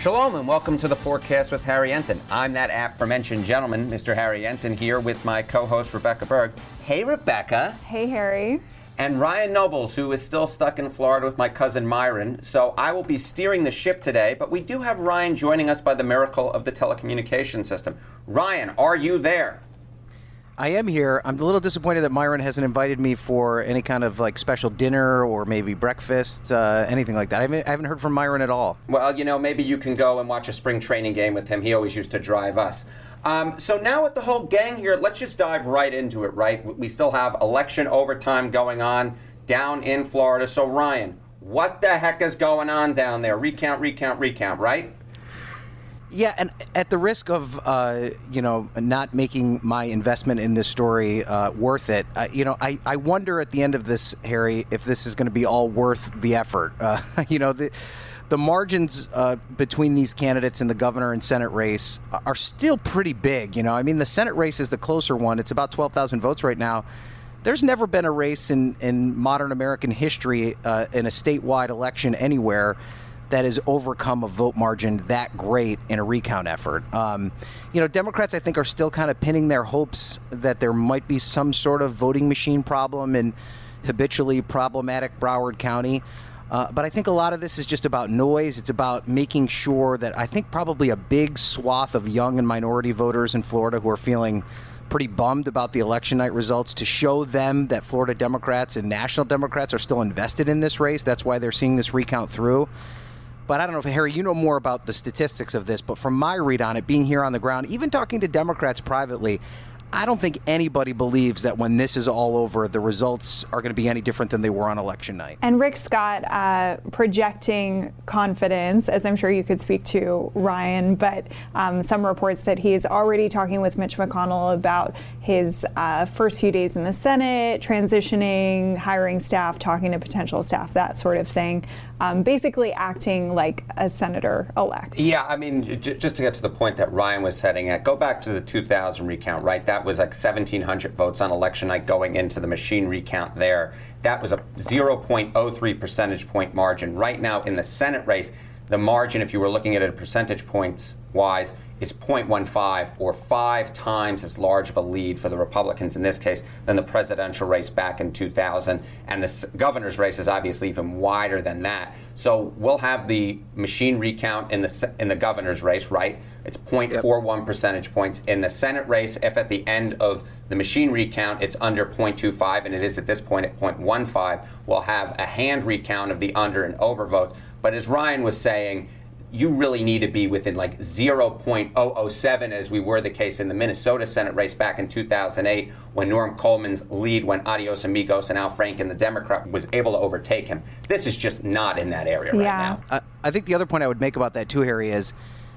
Shalom and welcome to the forecast with Harry Enten. I'm that aforementioned gentleman, Mr. Harry Enten, here with my co-host Rebecca Berg. Hey, Rebecca. Hey, Harry. And Ryan Nobles, who is still stuck in Florida with my cousin Myron. So I will be steering the ship today, but we do have Ryan joining us by the miracle of the telecommunication system. Ryan, are you there? I am here. I'm a little disappointed that Myron hasn't invited me for any kind of like special dinner or maybe breakfast, uh, anything like that. I haven't, I haven't, heard from Myron at all. Well, you know, maybe you can go and watch a spring training game with him. He always used to drive us. Um, so now with the whole gang here, let's just dive right into it, right? We still have election overtime going on down in Florida. So, Ryan, what the heck is going on down there? Recount, recount, recount, right? Yeah, and at the risk of uh, you know not making my investment in this story uh, worth it, uh, you know, I, I wonder at the end of this, Harry, if this is going to be all worth the effort. Uh, you know, the the margins uh, between these candidates in the governor and senate race are still pretty big. You know, I mean, the senate race is the closer one; it's about twelve thousand votes right now. There's never been a race in in modern American history uh, in a statewide election anywhere that has overcome a vote margin that great in a recount effort. Um, you know, Democrats, I think, are still kind of pinning their hopes that there might be some sort of voting machine problem in habitually problematic Broward County. Uh, but I think a lot of this is just about noise. It's about making sure that I think probably a big swath of young and minority voters in Florida who are feeling pretty bummed about the election night results to show them that Florida Democrats and national Democrats are still invested in this race. That's why they're seeing this recount through. But I don't know if Harry, you know more about the statistics of this, but from my read on it, being here on the ground, even talking to Democrats privately, I don't think anybody believes that when this is all over, the results are going to be any different than they were on election night. And Rick Scott uh, projecting confidence, as I'm sure you could speak to, Ryan, but um, some reports that he's already talking with Mitch McConnell about his uh, first few days in the Senate, transitioning, hiring staff, talking to potential staff, that sort of thing. Um, basically acting like a senator elect. Yeah, I mean, j- just to get to the point that Ryan was setting at, go back to the 2000 recount, right? That was like 1,700 votes on election night going into the machine recount there. That was a 0.03 percentage point margin. Right now in the Senate race, the margin, if you were looking at it percentage points wise, is 0.15 or five times as large of a lead for the Republicans in this case than the presidential race back in 2000. And the governor's race is obviously even wider than that. So we'll have the machine recount in the in the governor's race, right? It's 0.41 yep. percentage points in the Senate race. If at the end of the machine recount it's under 0.25, and it is at this point at 0.15, we'll have a hand recount of the under and over votes. But as Ryan was saying you really need to be within like 0.007 as we were the case in the Minnesota Senate race back in 2008 when Norm Coleman's lead went adios amigos and Al Franken, the Democrat, was able to overtake him. This is just not in that area right now. I, I think the other point I would make about that too, Harry, is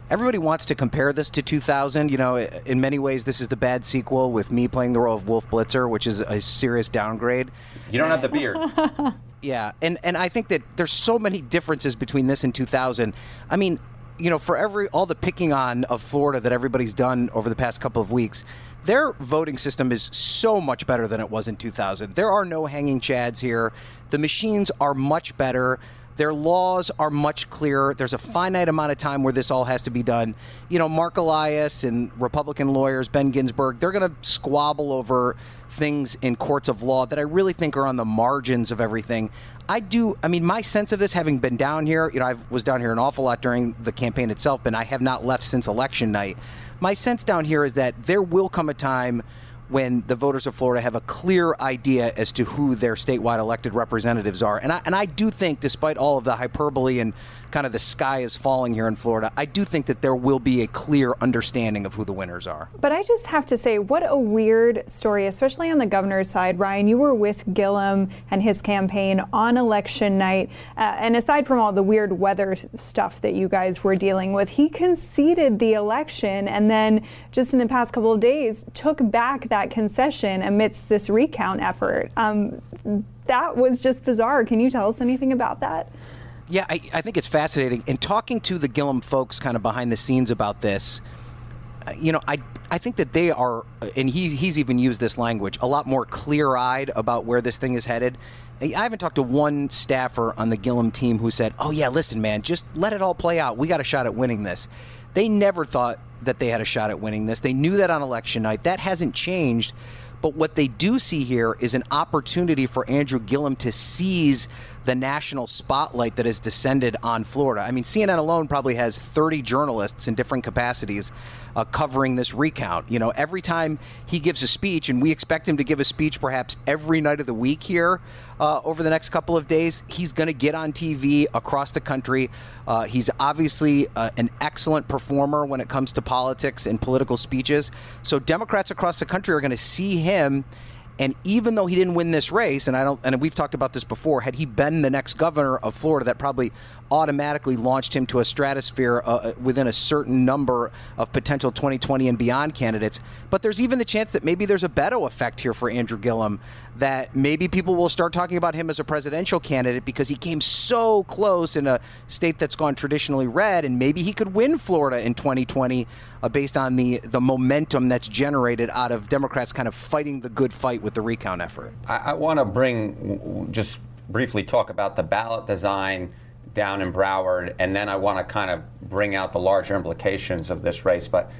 everybody wants to compare this to 2000. You know, in many ways, this is the bad sequel with me playing the role of Wolf Blitzer, which is a serious downgrade. You don't have the beard. Yeah, and and I think that there's so many differences between this and 2000. I mean, you know, for every all the picking on of Florida that everybody's done over the past couple of weeks, their voting system is so much better than it was in 2000. There are no hanging chads here. The machines are much better. Their laws are much clearer. There's a finite amount of time where this all has to be done. You know, Marc Elias and Republican lawyers, Ben Ginsberg, they're going to squabble over things in courts of law that I really think are on the margins of everything. I do. I mean, my sense of this, having been down here, you know, I was down here an awful lot during the campaign itself, and I have not left since election night. My sense down here is that there will come a time when the voters of Florida have a clear idea as to who their statewide elected representatives are. And I, and I do think, despite all of the hyperbole and kind of the sky is falling here in Florida, I do think that there will be a clear understanding of who the winners are. But I just have to say, what a weird story, especially on the governor's side. Ryan, you were with Gillum and his campaign on election night. Uh, and aside from all the weird weather stuff that you guys were dealing with, he conceded the election and then just in the past couple of days took back that concession amidst this recount effort. Um, that was just bizarre. Can you tell us anything about that? Yeah, I, I think it's fascinating. And talking to the Gillum folks kind of behind the scenes about this, uh, you know, I I think that they are, and he, he's even used this language, a lot more clear eyed about where this thing is headed. I haven't talked to one staffer on the Gillum team who said, "Oh yeah, listen, man, just let it all play out. We got a shot at winning this." They never thought that they had a shot at winning this. They knew that on election night. That hasn't changed. But what they do see here is an opportunity for Andrew Gillum to seize the national spotlight that has descended on Florida. I mean, CNN alone probably has 30 journalists in different capacities uh, covering this recount. You know, every time he gives a speech, and we expect him to give a speech perhaps every night of the week here uh, over the next couple of days, he's going to get on TV across the country. Uh, he's obviously uh, an excellent performer when it comes to politics and political speeches. So Democrats across the country are going to see him and even though he didn't win this race, and I don't, and we've talked about this before, had he been the next governor of Florida, that probably automatically launched him to a stratosphere uh, uh within a certain number of potential 2020 and beyond candidates. But there's even the chance that maybe there's a Beto effect here for Andrew Gillum, that maybe people will start talking about him as a presidential candidate because he came so close in a state that's gone traditionally red, and maybe he could win Florida in 2020 uh, based on the, the momentum that's generated out of Democrats kind of fighting the good fight with the recount effort. I, I want to bring, just briefly talk about the ballot design down in Broward, and then I want to kind of bring out the larger implications of this race. But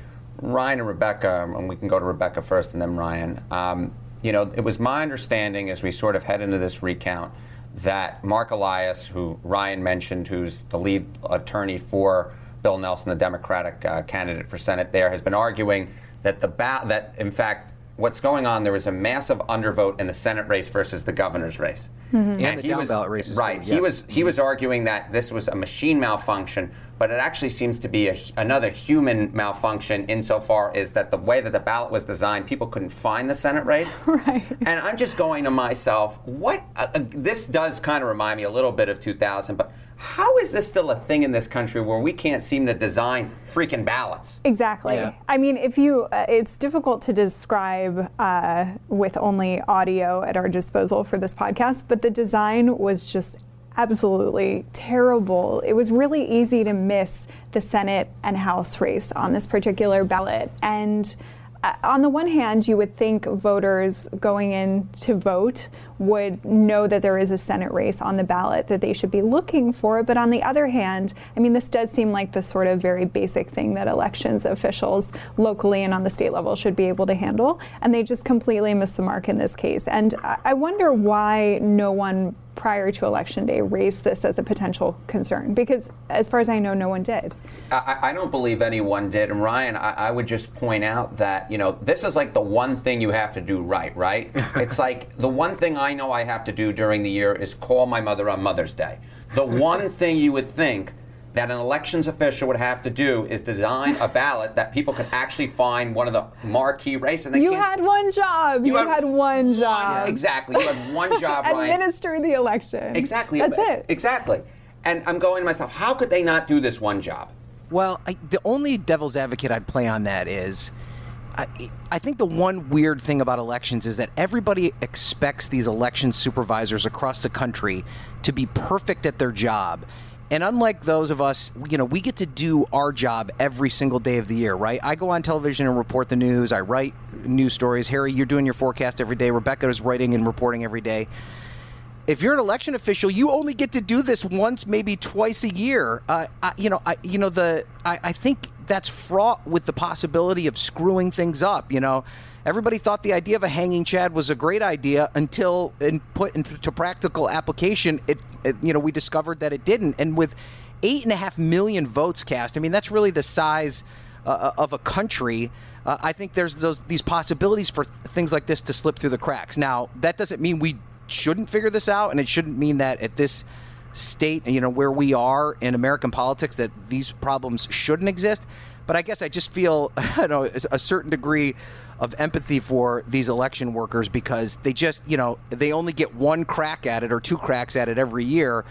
Ryan and Rebecca, and we can go to Rebecca first and then Ryan. Um, you know, it was my understanding as we sort of head into this recount that Marc Elias, who Ryan mentioned, who's the lead attorney for Bill Nelson, the Democratic uh, candidate for Senate there, has been arguing that the ba- that in fact what's going on there was a massive undervote in the Senate race versus the governor's race. Mm-hmm. And, and, the down was, ballot races. Right. Too, yes. He was he was arguing that this was a machine malfunction, but it actually seems to be a, another human malfunction insofar as that the way that the ballot was designed, people couldn't find the Senate race. right. And I'm just going to myself, what uh, uh, this does kind of remind me a little bit of 2000, but how is this still a thing in this country where we can't seem to design freaking ballots? Exactly. Yeah. I mean, if you, uh, it's difficult to describe uh, with only audio at our disposal for this podcast, but the design was just absolutely terrible. It was really easy to miss the Senate and House race on this particular ballot. And Uh, on the one hand, you would think voters going in to vote would know that there is a Senate race on the ballot that they should be looking for. But on the other hand, I mean, this does seem like the sort of very basic thing that elections officials locally and on the state level should be able to handle. And they just completely missed the mark in this case. And I wonder why no one prior to election day raised this as a potential concern? Because as far as I know, no one did. I, I don't believe anyone did. And Ryan, I, I, would just point out that, you know, this is like the one thing you have to do right, right? it's like the one thing I know I have to do during the year is call my mother on Mother's Day. The one thing you would think that an elections official would have to do is design a ballot that people could actually find one of the marquee races. you had one job. You, you had, had, one job. exactly. You had one job, Administer the election. Exactly. That's it. Exactly. And I'm going to myself, how could they not do this one job? Well, I, the only devil's advocate I'd play on that is. I, I, think the one weird thing about elections is that everybody expects these election supervisors across the country to be perfect at their job. And unlike those of us, you know, we get to do our job every single day of the year, right? I go on television and report the news. I write news stories. Harry, you're doing your forecast every day. Rebecca is writing and reporting every day. If you're an election official, you only get to do this once, maybe twice a year. Uh, I, you know, I, you know the. I, I think that's fraught with the possibility of screwing things up. You know, everybody thought the idea of a hanging chad was a great idea until in put into practical application it, it, you know we discovered that it didn't and with eight and a half million votes cast i mean that's really the size uh, uh of a country uh, i think there's those these possibilities for th- things like this to slip through the cracks now that doesn't mean we shouldn't figure this out and it shouldn't mean that at this state, you know, where we are in American politics that these problems shouldn't exist. But I guess I just feel, you know, a certain degree of empathy for these election workers because they just, you know, they only get one crack at it or two cracks at it every year.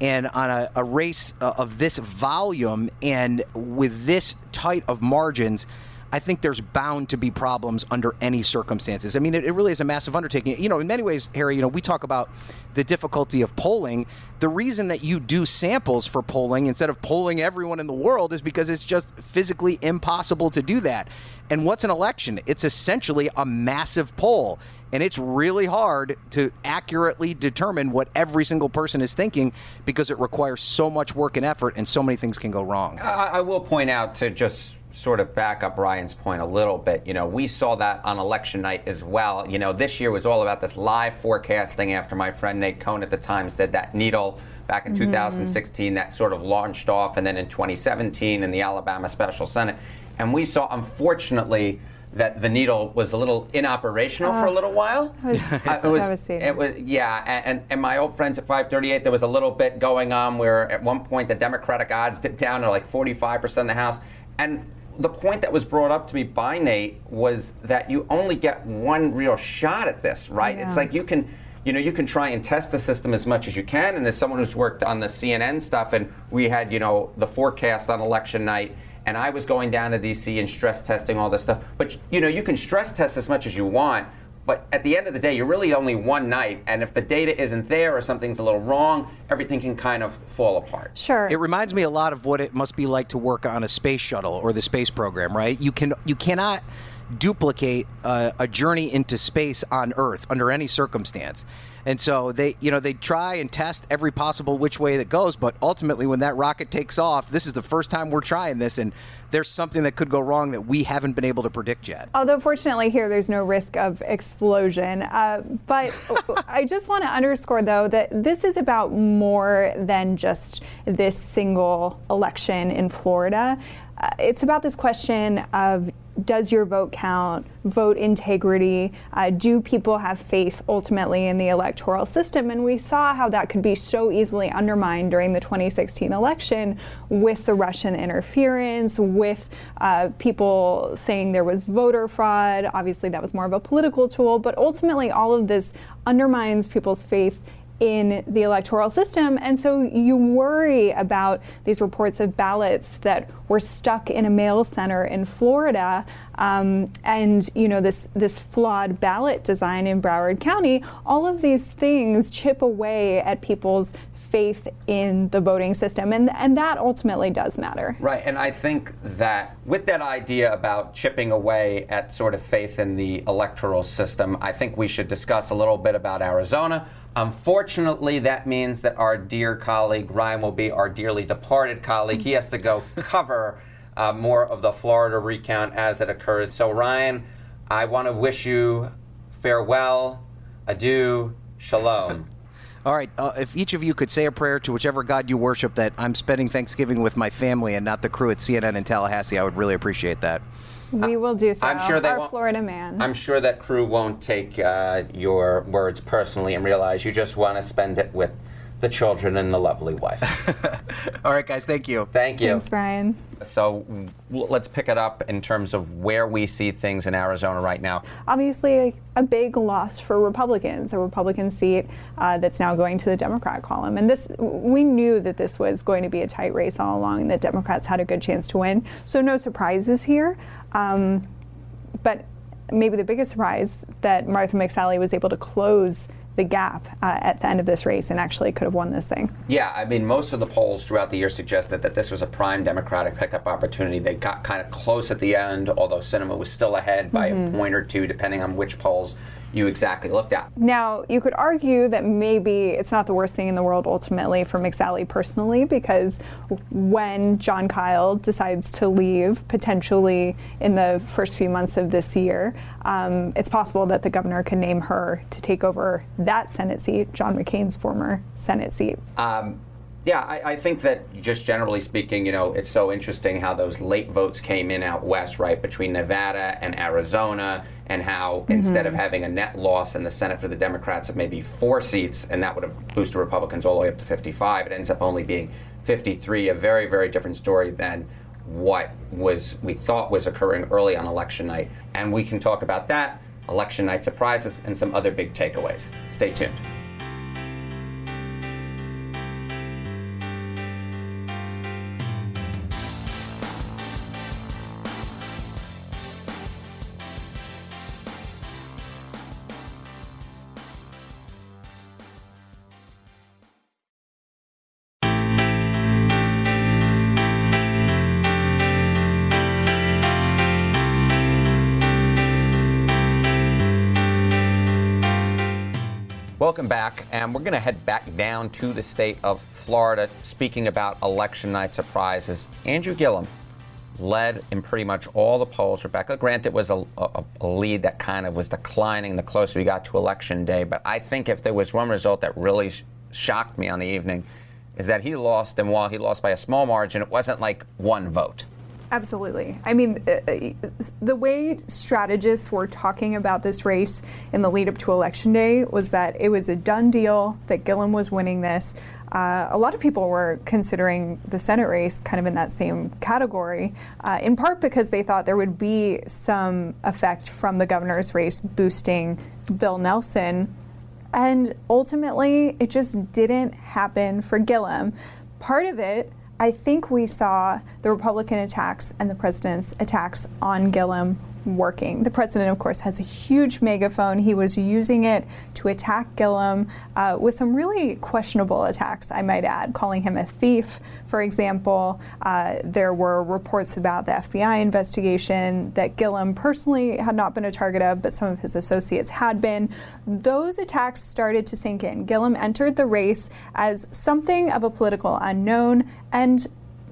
And on a, a race uh, of this volume and with this tight of margins, I think there's bound to be problems under any circumstances. I mean, it, it, really is a massive undertaking. You know, in many ways, Harry, you know, we talk about the difficulty of polling. The reason that you do samples for polling instead of polling everyone in the world is because it's just physically impossible to do that. And what's an election? It's essentially a massive poll. And it's really hard to accurately determine what every single person is thinking because it requires so much work and effort and so many things can go wrong. I, I will point out to just sort of back up Ryan's point a little bit. You know, we saw that on election night as well. You know, this year was all about this live forecasting after my friend Nate Cohn at the Times did that needle back in mm-hmm. 2016 that sort of launched off, and then in 2017 in the Alabama Special Senate. And we saw, unfortunately, that the needle was a little inoperational uh, for a little while. It was, uh, it was, it was yeah, and, and my old friends at 538, there was a little bit going on where at one point the Democratic odds dipped down to like 45% of the House. And the point that was brought up to me by Nate was that you only get one real shot at this, right? Yeah. It's like you can you know, you can try and test the system as much as you can. And as someone who's worked on the CNN stuff, and we had, you know, the forecast on election night, and I was going down to DC and stress testing all this stuff. But, you know, you can stress test as much as you want, but at the end of the day, you're really only one night, and if the data isn't there or something's a little wrong, everything can kind of fall apart. Sure. It reminds me a lot of what it must be like to work on a space shuttle or the space program, right? You can you cannot duplicate uh, a journey into space on Earth under any circumstance. And so they, you know, they try and test every possible which way that goes, but ultimately when that rocket takes off, this is the first time we're trying this and there's something that could go wrong that we haven't been able to predict yet. Although fortunately here there's no risk of explosion. Uh, but I just want to underscore though that this is about more than just this single election in Florida. Uh, it's about this question of does your vote count, vote integrity, uh, do people have faith ultimately in the electoral system? And we saw how that could be so easily undermined during the 2016 election with the Russian interference, with uh, people saying there was voter fraud. Obviously, that was more of a political tool, but ultimately, all of this undermines people's faith in the electoral system. And so you worry about these reports of ballots that were stuck in a mail center in Florida. Um, and you know this this flawed ballot design in Broward County, all of these things chip away at people's faith in the voting system and and that ultimately does matter. Right, and I think that with that idea about chipping away at sort of faith in the electoral system, I think we should discuss a little bit about Arizona. Unfortunately, that means that our dear colleague Ryan will be our dearly departed colleague. He has to go cover uh, more of the Florida recount as it occurs. So, Ryan, I want to wish you farewell, adieu, shalom. All right, uh, if each of you could say a prayer to whichever God you worship, that I'm spending Thanksgiving with my family and not the crew at CNN in Tallahassee, I would really appreciate that. We will do so. I'm sure they Our won't, Florida man. I'm sure that crew won't take uh, your words personally and realize you just want to spend it with the children and the lovely wife. All right, guys. Thank you. Thank you. Thanks, Brian. So let's pick it up in terms of where we see things in Arizona right now. Obviously, a big loss for Republicans, a Republican seat uh, that's now going to the Democrat column. And this, we knew that this was going to be a tight race all along. That Democrats had a good chance to win. So no surprises here. Um, but maybe the biggest surprise that Martha McSally was able to close the gap uh, at the end of this race and actually could have won this thing. Yeah, I mean, most of the polls throughout the year suggested that this was a prime Democratic pickup opportunity. They got kind of close at the end, although Sinema was still ahead by mm-hmm. a point or two, depending on which polls you exactly looked at. Now, you could argue that maybe it's not the worst thing in the world ultimately for McSally personally, because when Jon Kyl decides to leave potentially in the first few months of this year, um, it's possible that the governor can name her to take over that Senate seat, John McCain's former Senate seat. Um, Yeah, I, I, think that just generally speaking, you know, it's so interesting how those late votes came in out west, right, between Nevada and Arizona, and how mm-hmm. instead of having a net loss in the Senate for the Democrats of maybe four seats, and that would have boosted Republicans all the way up to 55, it ends up only being 53, a very, very different story than what was we thought was occurring early on election night. And we can talk about that, election night surprises, and some other big takeaways. Stay tuned. Welcome back, and we're going to head back down to the state of Florida. Speaking about election night surprises, Andrew Gillum led in pretty much all the polls. Rebecca Grant, it was a, a, a, lead that kind of was declining the closer we got to election day. But I think if there was one result that really sh- shocked me on the evening, is that he lost, and while he lost by a small margin, it wasn't like one vote. Absolutely. I mean, uh, uh, the way strategists were talking about this race in the lead up to election day was that it was a done deal, that Gillum was winning this. Uh, a lot of people were considering the Senate race kind of in that same category, uh, in part because they thought there would be some effect from the governor's race boosting Bill Nelson. And ultimately, it just didn't happen for Gillum. Part of it I think we saw the Republican attacks and the president's attacks on Gillum working. The president, of course, has a huge megaphone. He was using it to attack Gillum uh, with some really questionable attacks, I might add, calling him a thief, for example. Uh, there were reports about the FBI investigation that Gillum personally had not been a target of, but some of his associates had been. Those attacks started to sink in. Gillum entered the race as something of a political unknown and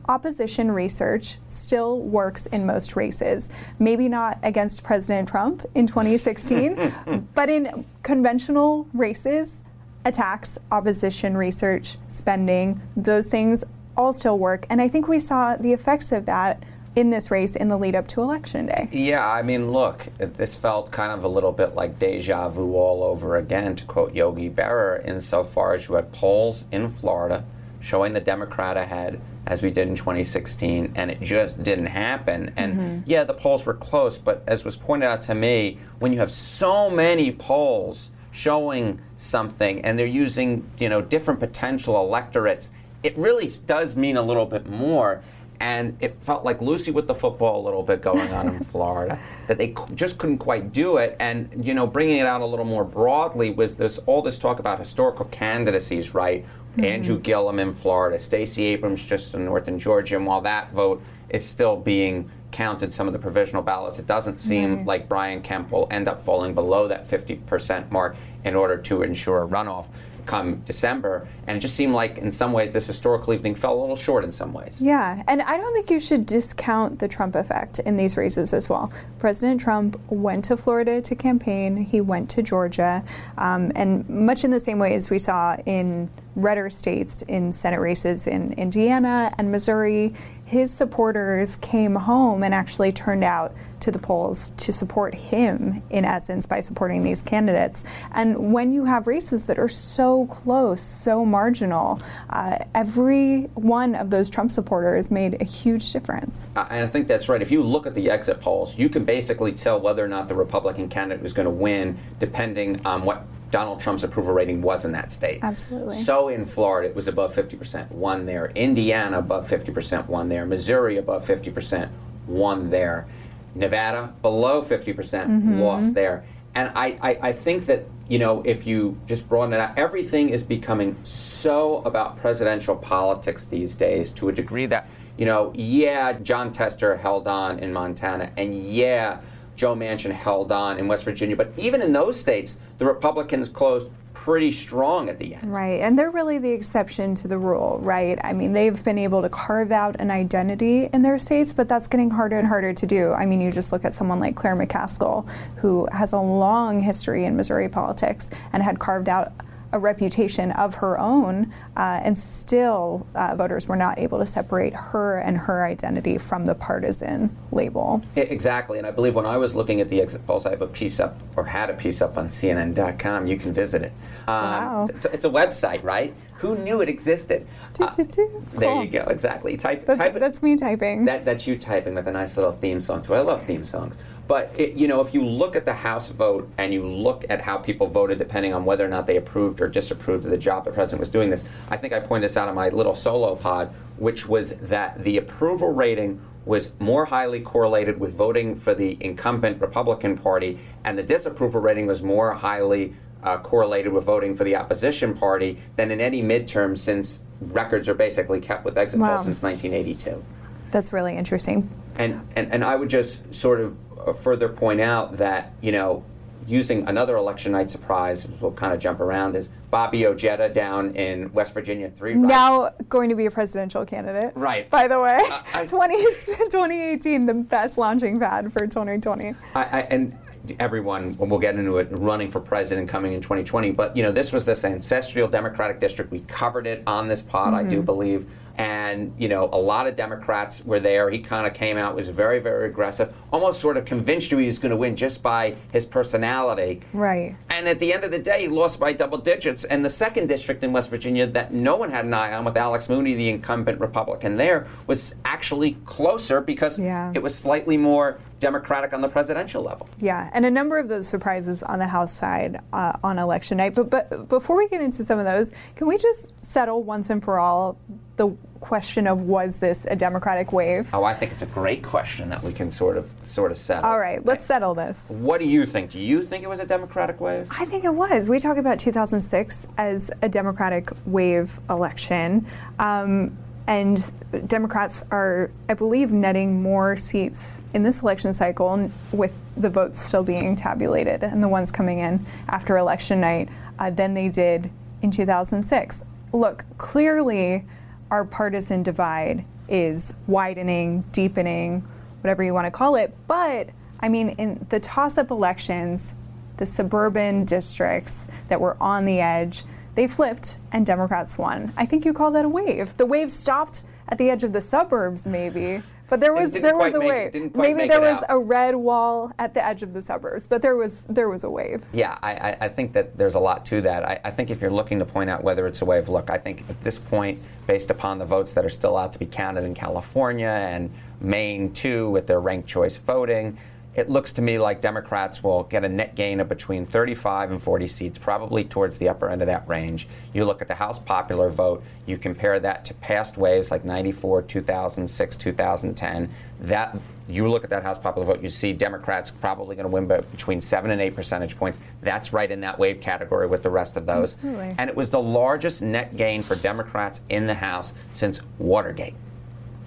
opposition research still works in most races. Maybe not against President Trump in 2016, but in conventional races, attacks, opposition research, spending, those things all still work. And I think we saw the effects of that in this race in the lead up to election day. Yeah, I mean, look, this felt kind of a little bit like deja vu all over again, to quote Yogi Berra, insofar as you had polls in Florida showing the Democrat ahead as we did in 2016, and it just didn't happen. And mm-hmm. yeah, the polls were close, but as was pointed out to me, when you have so many polls showing something and they're using you know different potential electorates, it really does mean a little bit more. And it felt like Lucy with the football a little bit going on in Florida, that they just couldn't quite do it. And you know, bringing it out a little more broadly was this all this talk about historical candidacies, right? Mm-hmm. Andrew Gillum in Florida, Stacey Abrams just in northern Georgia, and while that vote is still being counted some of the provisional ballots, it doesn't seem mm-hmm. like Brian Kemp will end up falling below that 50% mark in order to ensure a runoff come December. And it just seemed like, in some ways, this historical evening fell a little short in some ways. Yeah, and I don't think you should discount the Trump effect in these races as well. President Trump went to Florida to campaign, he went to Georgia, um, and much in the same way as we saw in redder states in Senate races in Indiana and Missouri, his supporters came home and actually turned out to the polls to support him, in essence, by supporting these candidates. And when you have races that are so close, so marginal, uh, every one of those Trump supporters made a huge difference. And I think that's right. If you look at the exit polls, you can basically tell whether or not the Republican candidate was going to win depending on what Donald Trump's approval rating was in that state. Absolutely. So in Florida, it was above 50%, won there. Indiana, above 50%, won there. Missouri, above 50%, won there. Nevada, below 50%, percent mm hmm lost there. And I, I, I think that, you know, if you just broaden it out, everything is becoming so about presidential politics these days to a degree that, you know, yeah, Jon Tester held on in Montana, and yeah, Joe Manchin held on in West Virginia. But even in those states, the Republicans closed pretty strong at the end. Right, and they're really the exception to the rule, right? I mean, they've been able to carve out an identity in their states, but that's getting harder and harder to do. I mean, you just look at someone like Claire McCaskill, who has a long history in Missouri politics and had carved out a reputation of her own, uh, and still uh, voters were not able to separate her and her identity from the partisan label. Exactly, and I believe when I was looking at the exit polls, I have a piece up or had a piece up on CNN.com. You can visit it. Um, wow. It's, it's, a website, right? Who knew it existed? Uh, cool. There you go. Exactly. Type. That's, type that's me typing. That, that's you typing with a nice little theme song too. I love theme songs. But it, you know, if you look at the House vote and you look at how people voted, depending on whether or not they approved or disapproved of the job the president was doing this, I think I pointed this out in my little solo pod, which was that the approval rating was more highly correlated with voting for the incumbent Republican Party, and the disapproval rating was more highly uh, correlated with voting for the opposition party than in any midterm since records are basically kept with exit wow. polls since 1982. That's really interesting. And, and, and I would just sort of uh, further point out that, you know, using another election night surprise, we'll kind of jump around, is Bobby Ojeda down in West Virginia 3. Now going to be a presidential candidate. Right. By the way, uh, I, 20, 2018, the best launching pad for 2020. I, I, and everyone, we'll get into it, running for president coming in 2020. But, you know, this was this ancestral Democratic district. We covered it on this pod, mm-hmm. I do mm-hmm. believe and you know a lot of Democrats were there. He kind of came out was very very aggressive, almost sort of convinced you he was going to win just by his personality. Right. And at the end of the day, he lost by double digits. And the second district in West Virginia that no one had an eye on, with Alex Mooney, the incumbent Republican there, was actually closer because yeah. it was slightly more Democratic on the presidential level. Yeah, and a number of those surprises on the House side uh, on election night. But but before we get into some of those, can we just settle once and for all the question of was this a Democratic wave? Oh, I think it's a great question that we can sort of sort of settle. All right, let's settle this. What do you think? Do you think it was a Democratic wave? I think it was. We talk about 2006 as a Democratic wave election. Um, and Democrats are, I believe, netting more seats in this election cycle with the votes still being tabulated and the ones coming in after election night uh, than they did in 2006. Look, clearly our partisan divide is widening, deepening, whatever you want to call it. But I mean, in the toss up elections, the suburban districts that were on the edge, they flipped and Democrats won. I think you call that a wave. The wave stopped at the edge of the suburbs, maybe. But there was there was a wave. Maybe there was out. a red wall at the edge of the suburbs, but there was there was a wave. Yeah, I, I think that there's a lot to that. I, I, think if you're looking to point out whether it's a wave, look, I think at this point, based upon the votes that are still out to be counted in California and Maine too, with their ranked choice voting, it looks to me like Democrats will get a net gain of between 35 and 40 seats, probably towards the upper end of that range. You look at the House popular vote, you compare that to past waves like 94, 2006, 2010. That you look at that House popular vote, you see Democrats probably going to win by between seven and eight percentage points. That's right in that wave category with the rest of those. Absolutely. And it was the largest net gain for Democrats in the House since Watergate.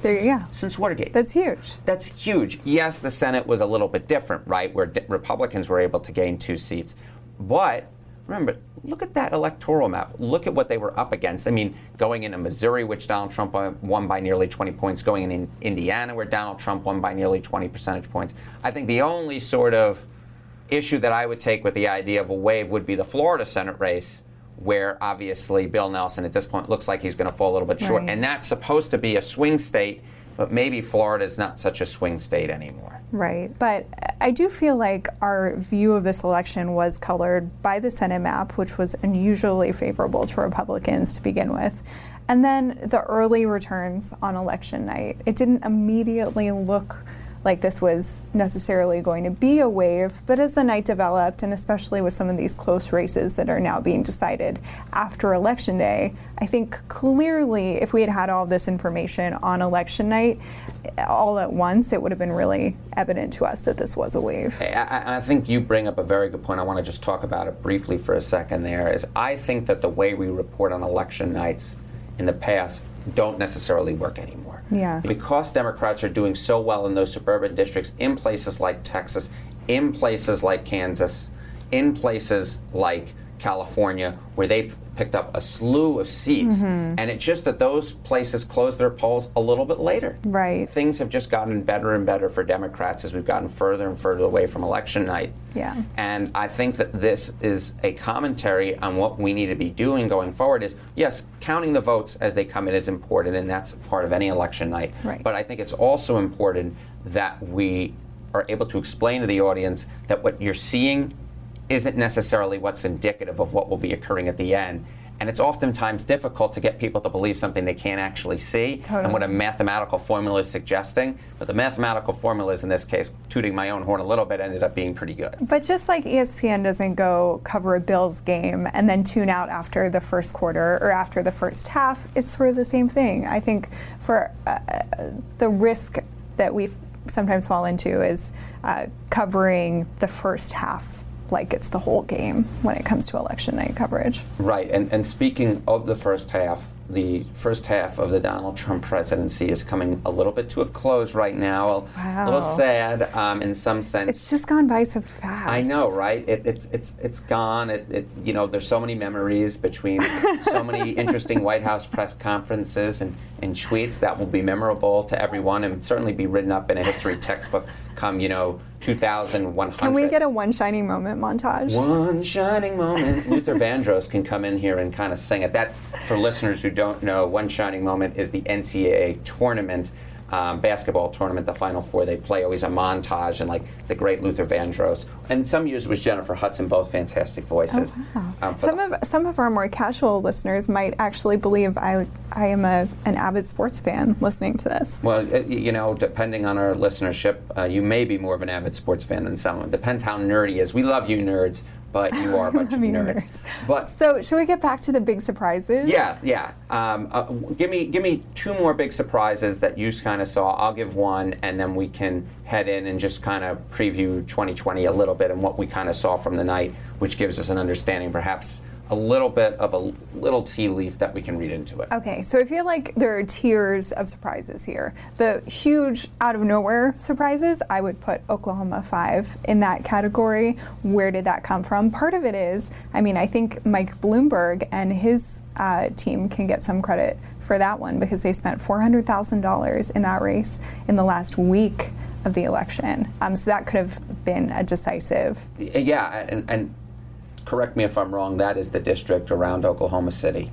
There you go. Since Watergate. That's huge. That's huge. Yes, the Senate was a little bit different, right, where de- Republicans were able to gain two seats. But remember, look at that electoral map. Look at what they were up against. I mean, going into Missouri, which Donald Trump uh, won by nearly 20 points, going in Indiana, where Donald Trump won by nearly 20 percentage points. I think the only sort of issue that I would take with the idea of a wave would be the Florida Senate race where obviously Bill Nelson at this point looks like he's going to fall a little bit short. Right. And that's supposed to be a swing state, but maybe Florida is not such a swing state anymore. Right. But I do feel like our view of this election was colored by the Senate map, which was unusually favorable to Republicans to begin with. And then the early returns on election night. It didn't immediately look like this was necessarily going to be a wave, but as the night developed, and especially with some of these close races that are now being decided after election day, I think clearly if we had had all this information on election night all at once, it would have been really evident to us that this was a wave. I, I think you bring up a very good point. I want to just talk about it briefly for a second there. Is I think that the way we report on election nights in the past don't necessarily work anymore. Yeah. Because Democrats are doing so well in those suburban districts, in places like Texas, in places like Kansas, in places like California, where they picked up a slew of seats. Mm-hmm. And it's just that those places closed their polls a little bit later. Right. Things have just gotten better and better for Democrats as we've gotten further and further away from election night. Yeah. And I think that this is a commentary on what we need to be doing going forward is yes, counting the votes as they come in is important and that's part of any election night. Right. But I think it's also important that we are able to explain to the audience that what you're seeing isn't necessarily what's indicative of what will be occurring at the end. And it's oftentimes difficult to get people to believe something they can't actually see and what a mathematical formula is suggesting. But the mathematical formulas in this case, tooting my own horn a little bit, ended up being pretty good. But just like ESPN doesn't go cover a Bills game and then tune out after the first quarter or after the first half, it's sort of the same thing. I think for uh, the risk that we sometimes fall into is uh, covering the first half like it's the whole game when it comes to election night coverage. Right, and, and speaking of the first half, the first half of the Donald Trump presidency is coming a little bit to a close right now. Wow. A little sad um, in some sense. It's just gone by so fast. I know, right? It, it's it's it's gone. It, it you know, there's so many memories between so many interesting White House press conferences and, and tweets that will be memorable to everyone and certainly be written up in a history textbook come you know 2100. Can we get a one shining moment montage? One shining moment. Luther Vandross can come in here and kind of sing it. That, for listeners who don't know, One Shining Moment is the NCAA tournament, um, basketball tournament, the Final Four. They play always a montage and like the great Luther Vandross. And some years it was Jennifer Hudson, both fantastic voices. Um, Some the- of some of our more casual listeners might actually believe I I am a an avid sports fan listening to this. Well, you know, depending on our listenership, uh, you may be more of an avid sports fan than someone. Depends how nerdy is. We love you nerds, but you are a bunch of nerds. nerds. But So should we get back to the big surprises? Yeah, yeah. Um, uh, give me give me two more big surprises that you kind of saw. I'll give one, and then we can head in and just kind of preview 2020 a little bit and what we kind of saw from the night, which gives us an understanding, perhaps a little bit of a little tea leaf that we can read into it. Okay, so I feel like there are tiers of surprises here. The huge out of nowhere surprises, I would put Oklahoma 5 in that category. Where did that come from? Part of it is, I mean, I think Mike Bloomberg and his uh, team can get some credit for that one because they spent $400,000 in that race in the last week of the election. Um, so that could have been a decisive. Yeah, and, and correct me if I'm wrong, that is the district around Oklahoma City.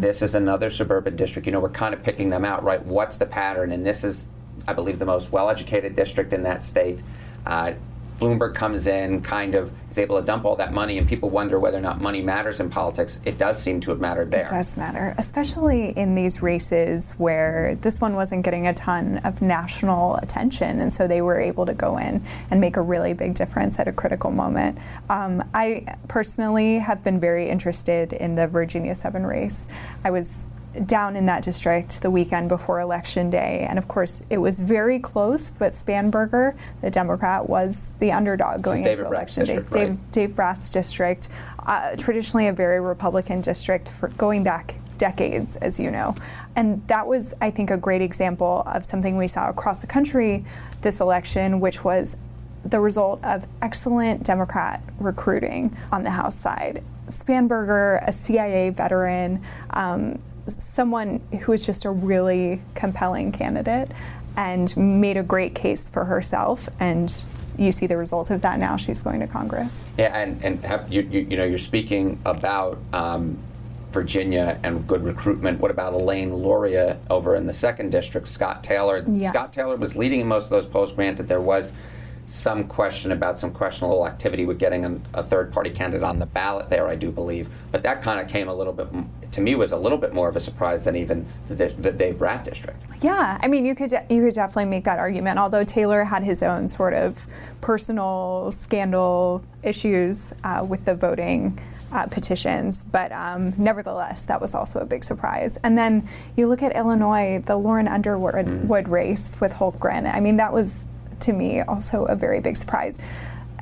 This is another suburban district. You know, we're kind of picking them out, right? What's the pattern? And this is, I believe, the most well educated district in that state. Uh, Bloomberg comes in, kind of is able to dump all that money, and people wonder whether or not money matters in politics. It does seem to have mattered there. It does matter, especially in these races where this one wasn't getting a ton of national attention, and so they were able to go in and make a really big difference at a critical moment. Um, I personally have been very interested in the Virginia 7 race. I was down in that district the weekend before election day. And of course, it was very close, but Spanberger, the Democrat, was the underdog going into Brat's election day. district, right? Dave, Dave Brat's district, uh, traditionally a very Republican district for going back decades, as you know. And that was, I think, a great example of something we saw across the country this election, which was the result of excellent Democrat recruiting on the House side. Spanberger, a CIA veteran, um, someone who was just a really compelling candidate and made a great case for herself. And you see the result of that now. She's going to Congress. Yeah, and and have, you, you you know you're speaking about um, Virginia and good recruitment. What about Elaine Luria over in the second district? Scott Taylor. Yes. Scott Taylor was leading in most of those polls. Granted, there was some question about some questionable activity with getting a, a third party candidate on the ballot there. I do believe, but that kind of came a little bit to me was a little bit more of a surprise than even the, the Dave Brat district. Yeah, I mean, you could de- you could definitely make that argument. Although Taylor had his own sort of personal scandal issues uh, with the voting uh, petitions, but um, nevertheless, that was also a big surprise. And then you look at Illinois, the Lauren Underwood Wood race with Hultgren. I mean, that was to me also a very big surprise.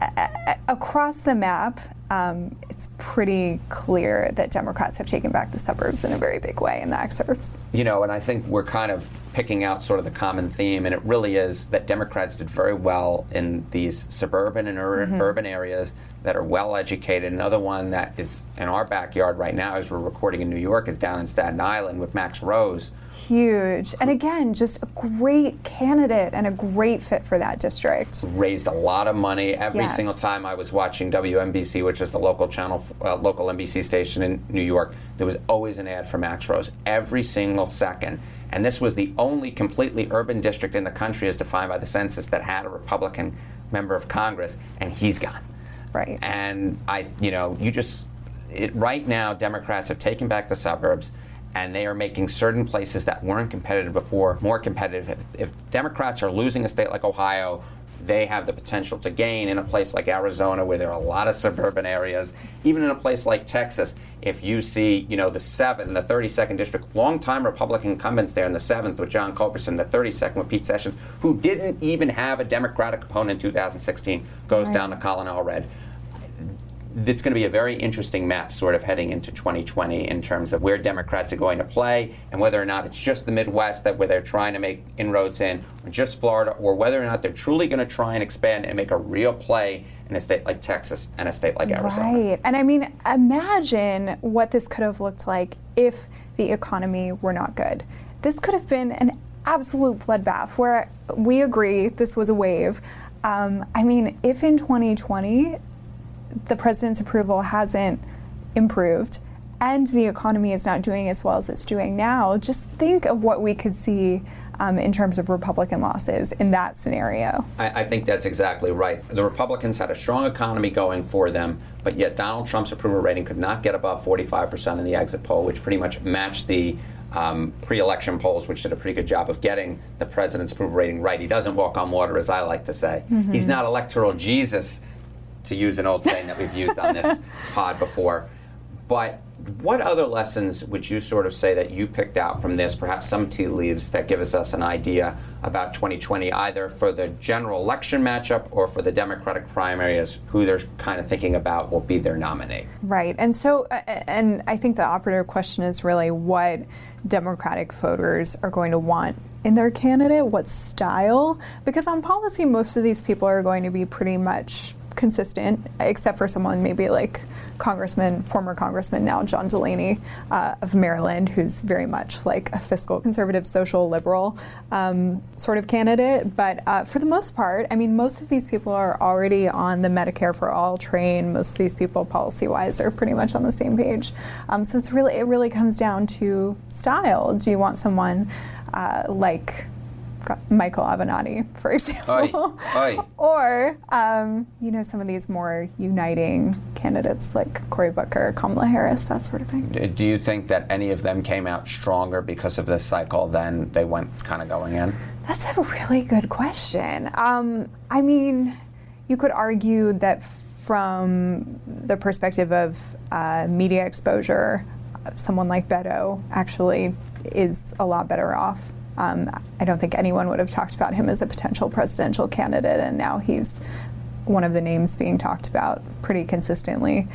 A- across the map, um, it's pretty clear that Democrats have taken back the suburbs in a very big way in the excerpts. You know, and I think we're kind of picking out sort of the common theme, and it really is that Democrats did very well in these suburban and ur- mm-hmm. urban areas that are well educated. Another one that is in our backyard right now, as we're recording in New York, is down in Staten Island with Max Rose huge. And again, just a great candidate and a great fit for that district. Raised a lot of money every yes. single time I was watching WNBC, which is the local channel, uh, local NBC station in New York. There was always an ad for Max Rose every single second. And this was the only completely urban district in the country, as defined by the census, that had a Republican member of Congress, and he's gone. Right. And I, you know, you just it, right now, Democrats have taken back the suburbs and they are making certain places that weren't competitive before more competitive. If, if, Democrats are losing a state like Ohio, they have the potential to gain in a place like Arizona where there are a lot of suburban areas, even in a place like Texas. If you see, you know, the 7th, the 32nd district, longtime Republican incumbents there in the 7th with John Culberson, the 32nd with Pete Sessions, who didn't even have a Democratic opponent in 2016, goes right. down to Colin Allred it's going to be a very interesting map sort of heading into 2020 in terms of where Democrats are going to play and whether or not it's just the Midwest that where they're trying to make inroads in, or just Florida, or whether or not they're truly going to try and expand and make a real play in a state like Texas and a state like Arizona. Right. And I mean, imagine what this could have looked like if the economy were not good. This could have been an absolute bloodbath where we agree this was a wave. Um, I mean, if in 2020 the president's approval hasn't improved and the economy is not doing as well as it's doing now, just think of what we could see um, in terms of Republican losses in that scenario. I, I, think that's exactly right. The Republicans had a strong economy going for them, but yet Donald Trump's approval rating could not get above 45% in the exit poll, which pretty much matched the um, pre-election polls, which did a pretty good job of getting the president's approval rating right. He doesn't walk on water, as I like to say. Mm-hmm. He's not electoral Jesus to use an old saying that we've used on this pod before. But what other lessons would you sort of say that you picked out from this, perhaps some tea leaves that give us, an idea about 2020, either for the general election matchup or for the Democratic primary primaries, who they're kind of thinking about will be their nominee? Right. And so, uh, and I think the operative question is really what Democratic voters are going to want in their candidate, what style, because on policy, most of these people are going to be pretty much consistent, except for someone maybe like Congressman, former Congressman now John Delaney uh, of Maryland, who's very much like a fiscal conservative, social liberal um, sort of candidate. But uh, for the most part, I mean, most of these people are already on the Medicare for All train. Most of these people, policy-wise, are pretty much on the same page. Um, so it's really, it really comes down to style. Do you want someone uh, like Michael Avenatti, for example. Or, um, you know, some of these more uniting candidates like Cory Booker, Kamala Harris, that sort of thing. Do you think that any of them came out stronger because of this cycle than they went kind of going in? That's a really good question. Um, I mean, you could argue that from the perspective of uh, media exposure, someone like Beto actually is a lot better off um, I don't think anyone would have talked about him as a potential presidential candidate, and now he's one of the names being talked about pretty consistently.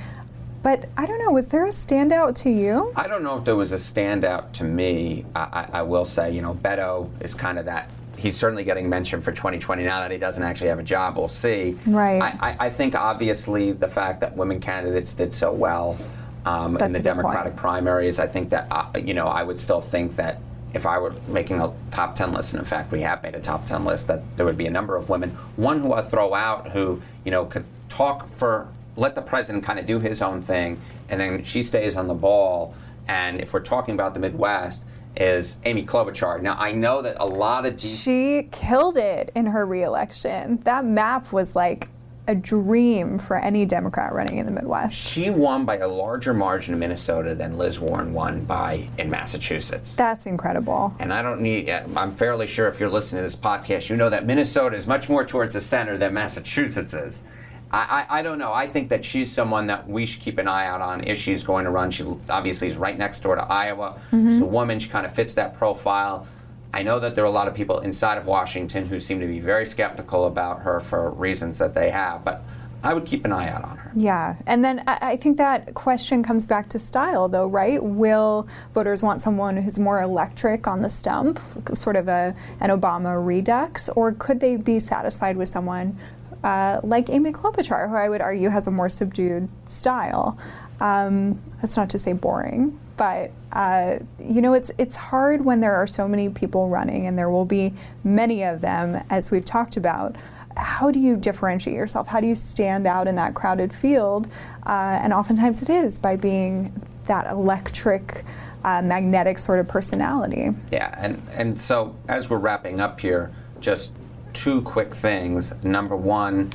But I don't know, was there a standout to you? I don't know if there was a standout to me. I, I, I will say, you know, Beto is kind of that he's certainly getting mentioned for 2020 now that he doesn't actually have a job. We'll see. Right. I, I think obviously the fact that women candidates did so well um, in the Democratic point. primaries, I think that uh, you know I would still think that if I were making a top 10 list, and in fact we have made a top 10 list, that there would be a number of women. One who I throw out who, you know, could talk for, let the president kind of do his own thing, and then she stays on the ball. And if we're talking about the Midwest, is Amy Klobuchar. Now I know that a lot of she killed it in her reelection. That map was like a dream for any Democrat running in the Midwest. She won by a larger margin in Minnesota than Liz Warren won by in Massachusetts. That's incredible. And I don't need, I'm fairly sure if you're listening to this podcast, you know that Minnesota is much more towards the center than Massachusetts is. I, I, I, don't know. I think that she's someone that we should keep an eye out on if she's going to run. She obviously is right next door to Iowa. Mm-hmm. She's a woman. She kind of fits that profile. I know that there are a lot of people inside of Washington who seem to be very skeptical about her for reasons that they have, but I would keep an eye out on her. Yeah, and then I, think that question comes back to style, though, right? Will voters want someone who's more electric on the stump, sort of a an Obama redux, or could they be satisfied with someone uh, like Amy Klobuchar, who I would argue has a more subdued style? Um, that's not to say boring, but uh, you know, it's it's hard when there are so many people running, and there will be many of them, as we've talked about. How do you differentiate yourself? How do you stand out in that crowded field? Uh, and oftentimes it is by being that electric, uh, magnetic sort of personality. Yeah, and and so as we're wrapping up here, just two quick things. Number one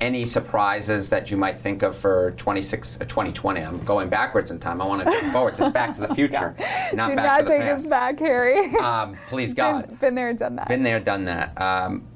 any surprises that you might think of for 26, uh, 2020? I'm going backwards in time. I want to jump forwards. It's back to the future, not Do back not to the take past. us back, Harry. Um, please, God. been, been there, and done that. Been there, and done that. Um,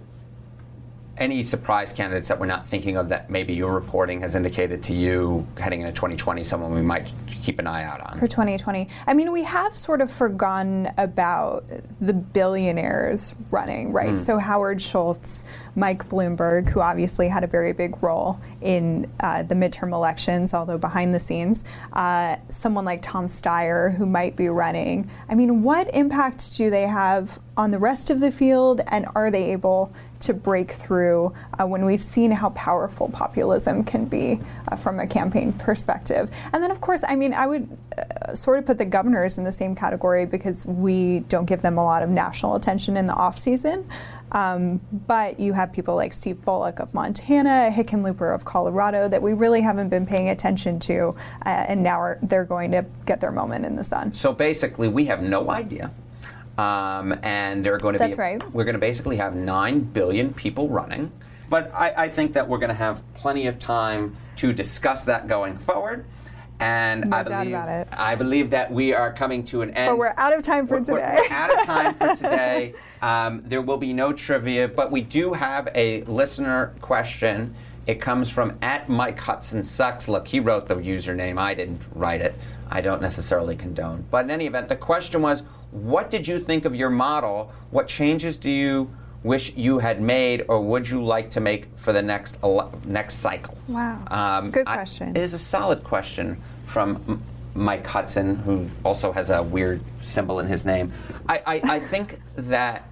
any surprise candidates that we're not thinking of that maybe your reporting has indicated to you heading into 2020, someone we might keep an eye out on? for 2020. I mean, we have sort of forgotten about the billionaires running, right? So Howard Schultz, Mike Bloomberg, who obviously had a very big role in uh, the midterm elections, although behind the scenes, uh, someone like Tom Steyer, who might be running. I mean, what impact do they have on the rest of the field, and are they able to break through uh, when we've seen how powerful populism can be uh, from a campaign perspective? And then, of course, I mean, I would uh, sort of put the governors in the same category because we don't give them a lot of national attention in the off season. Um, but you have people like Steve Bullock of Montana, Hickenlooper of Colorado that we really haven't been paying attention to, uh, and now are, they're going to get their moment in the sun. So basically, we have no idea. Um, and there are going to That's be. right. We're going to basically have nine billion people running, but I, I think that we're going to have plenty of time to discuss that going forward. And No I believe. I believe that we are coming to an end. But we're out of time for we're- today. We're out of time for today. Um, there will be no trivia, but we do have a listener question. It comes from at Mike Hudson Sucks. Look, he wrote the username. I didn't write it. I don't necessarily condone. But in any event, the question was, what did you think of your model? What changes do you wish you had made, or would you like to make for the next ele- next cycle? Wow. Um, Good I- question. it is a solid question from Mike Hudson, who also has a weird symbol in his name. I, I, I think that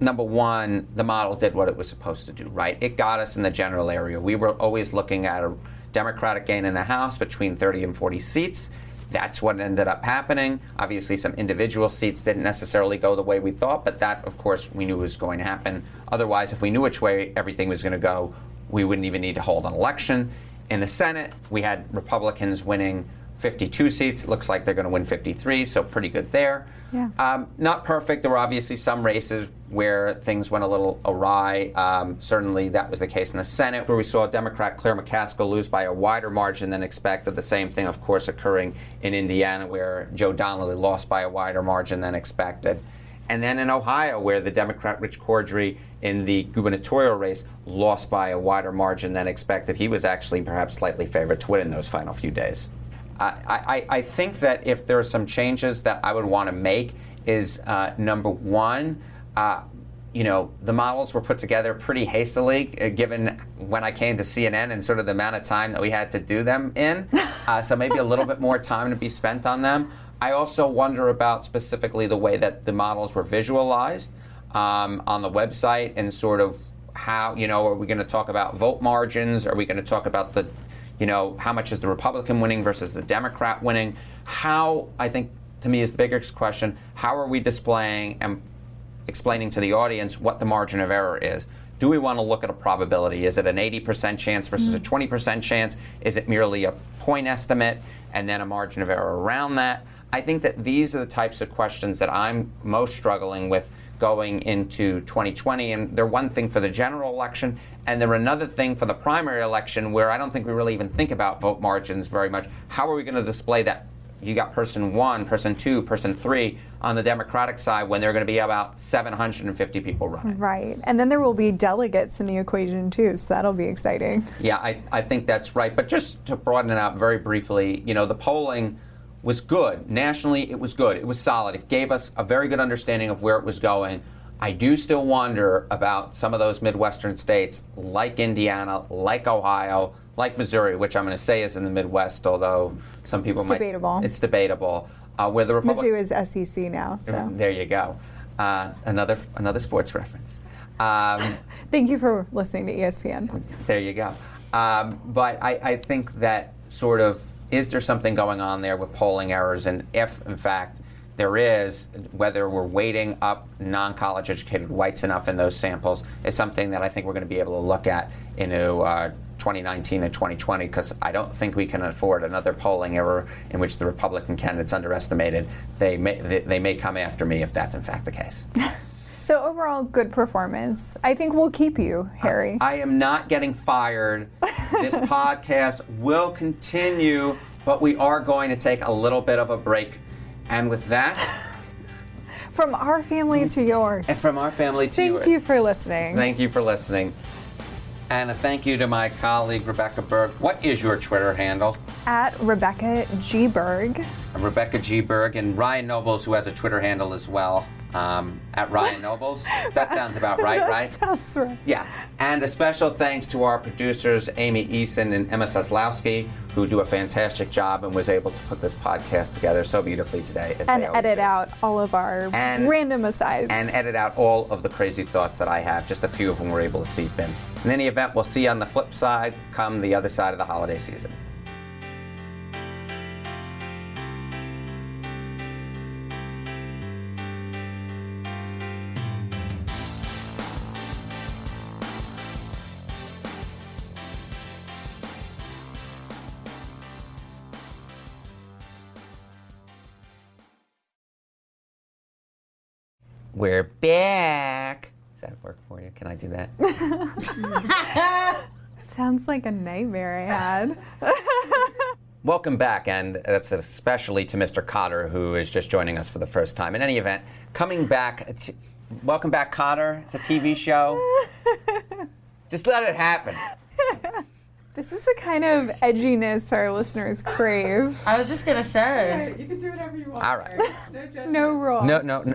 number one, the model did what it was supposed to do, right? It got us in the general area. We were always looking at a Democratic gain in the House between 30 and 40 seats. That's what ended up happening. Obviously, some individual seats didn't necessarily go the way we thought, but that, of course, we knew was going to happen. Otherwise, if we knew which way everything was going to go, we wouldn't even need to hold an election. In the Senate, we had Republicans winning 52 seats. Looks like they're going to win 53, so pretty good there. Yeah. Um, not perfect. There were obviously some races where things went a little awry. Um, certainly, that was the case in the Senate, where we saw Democrat Claire McCaskill lose by a wider margin than expected. The same thing, of course, occurring in Indiana, where Joe Donnelly lost by a wider margin than expected. And then in Ohio, where the Democrat Rich Cordray in the gubernatorial race lost by a wider margin than expected, he was actually perhaps slightly favored to win in those final few days. I, I, I think that if there are some changes that I would want to make is uh, number one, uh, you know, the models were put together pretty hastily, uh, given when I came to CNN and sort of the amount of time that we had to do them in. Uh, so maybe a little bit more time to be spent on them. I also wonder about specifically the way that the models were visualized um, on the website and sort of how, you know, are we going to talk about vote margins? Are we going to talk about the you know, how much is the Republican winning versus the Democrat winning? How, I think, to me, is the biggest question how are we displaying and explaining to the audience what the margin of error is? Do we want to look at a probability? Is it an 80% chance versus a mm. 20% chance? Is it merely a point estimate and then a margin of error around that? I think that these are the types of questions that I'm most struggling with going into 2020. And they're one thing for the general election, and they're another thing for the primary election where I don't think we really even think about vote margins very much. How are we going to display that? You got person one, person two, person three on the Democratic side when there are going to be about 750 people running. Right. And then there will be delegates in the equation too, so that'll be exciting. Yeah, I, I think that's right. But just to broaden it out very briefly, you know, the polling was good. Nationally, it was good. It was solid. It gave us a very good understanding of where it was going. I do still wonder about some of those Midwestern states like Indiana, like Ohio, like Missouri, which I'm going to say is in the Midwest, although some people It's might. debatable. It's debatable. Uh, where the Republic- Mizzou is SEC now, so There you go. Uh, another another sports reference. Um, thank you for listening to ESPN. there you go. Um, but I, I think that sort of is there something going on there with polling errors, and if in fact there is, whether we're weighting up non-college educated whites enough in those samples is something that I think we're going to be able to look at into uh, 2019 and 2020 because I don't think we can afford another polling error in which the Republican candidates underestimated. They may they, they may come after me if that's in fact the case. So overall, good performance. I think we'll keep you, Harry. I am not getting fired. This podcast will continue, but we are going to take a little bit of a break. And with that, From our family to yours. and from our family to Thank yours, you for listening. thank you for listening. And a thank you to my colleague Rebecca Berg. What is your Twitter handle? At Rebecca G. Berg. Rebecca G. Berg and Ryan Nobles, who has a Twitter handle as well, um, at Ryan Nobles. That sounds about right, That right? Sounds right. Yeah, and a special thanks to our producers, Amy Eason and Emma Seslowski, who do a fantastic job and was able to put this podcast together so beautifully today. As And edit do. out all of our And- random asides. And edit out all of the crazy thoughts that I have. Just a few of them were able to seep in. In any event, we'll see you on the flip side come the other side of the holiday season. We're back. Does that work for you? Can I do that? Sounds like a nightmare I had. Welcome back, and that's especially to Mr. Kotter, who is just joining us for the first time. In any event, coming back, to, welcome back, Kotter. It's a TV show. just let it happen. this is the kind of edginess our listeners crave. I was just gonna say. You can do whatever you want. All right. No judgment. No rules. No, no, no.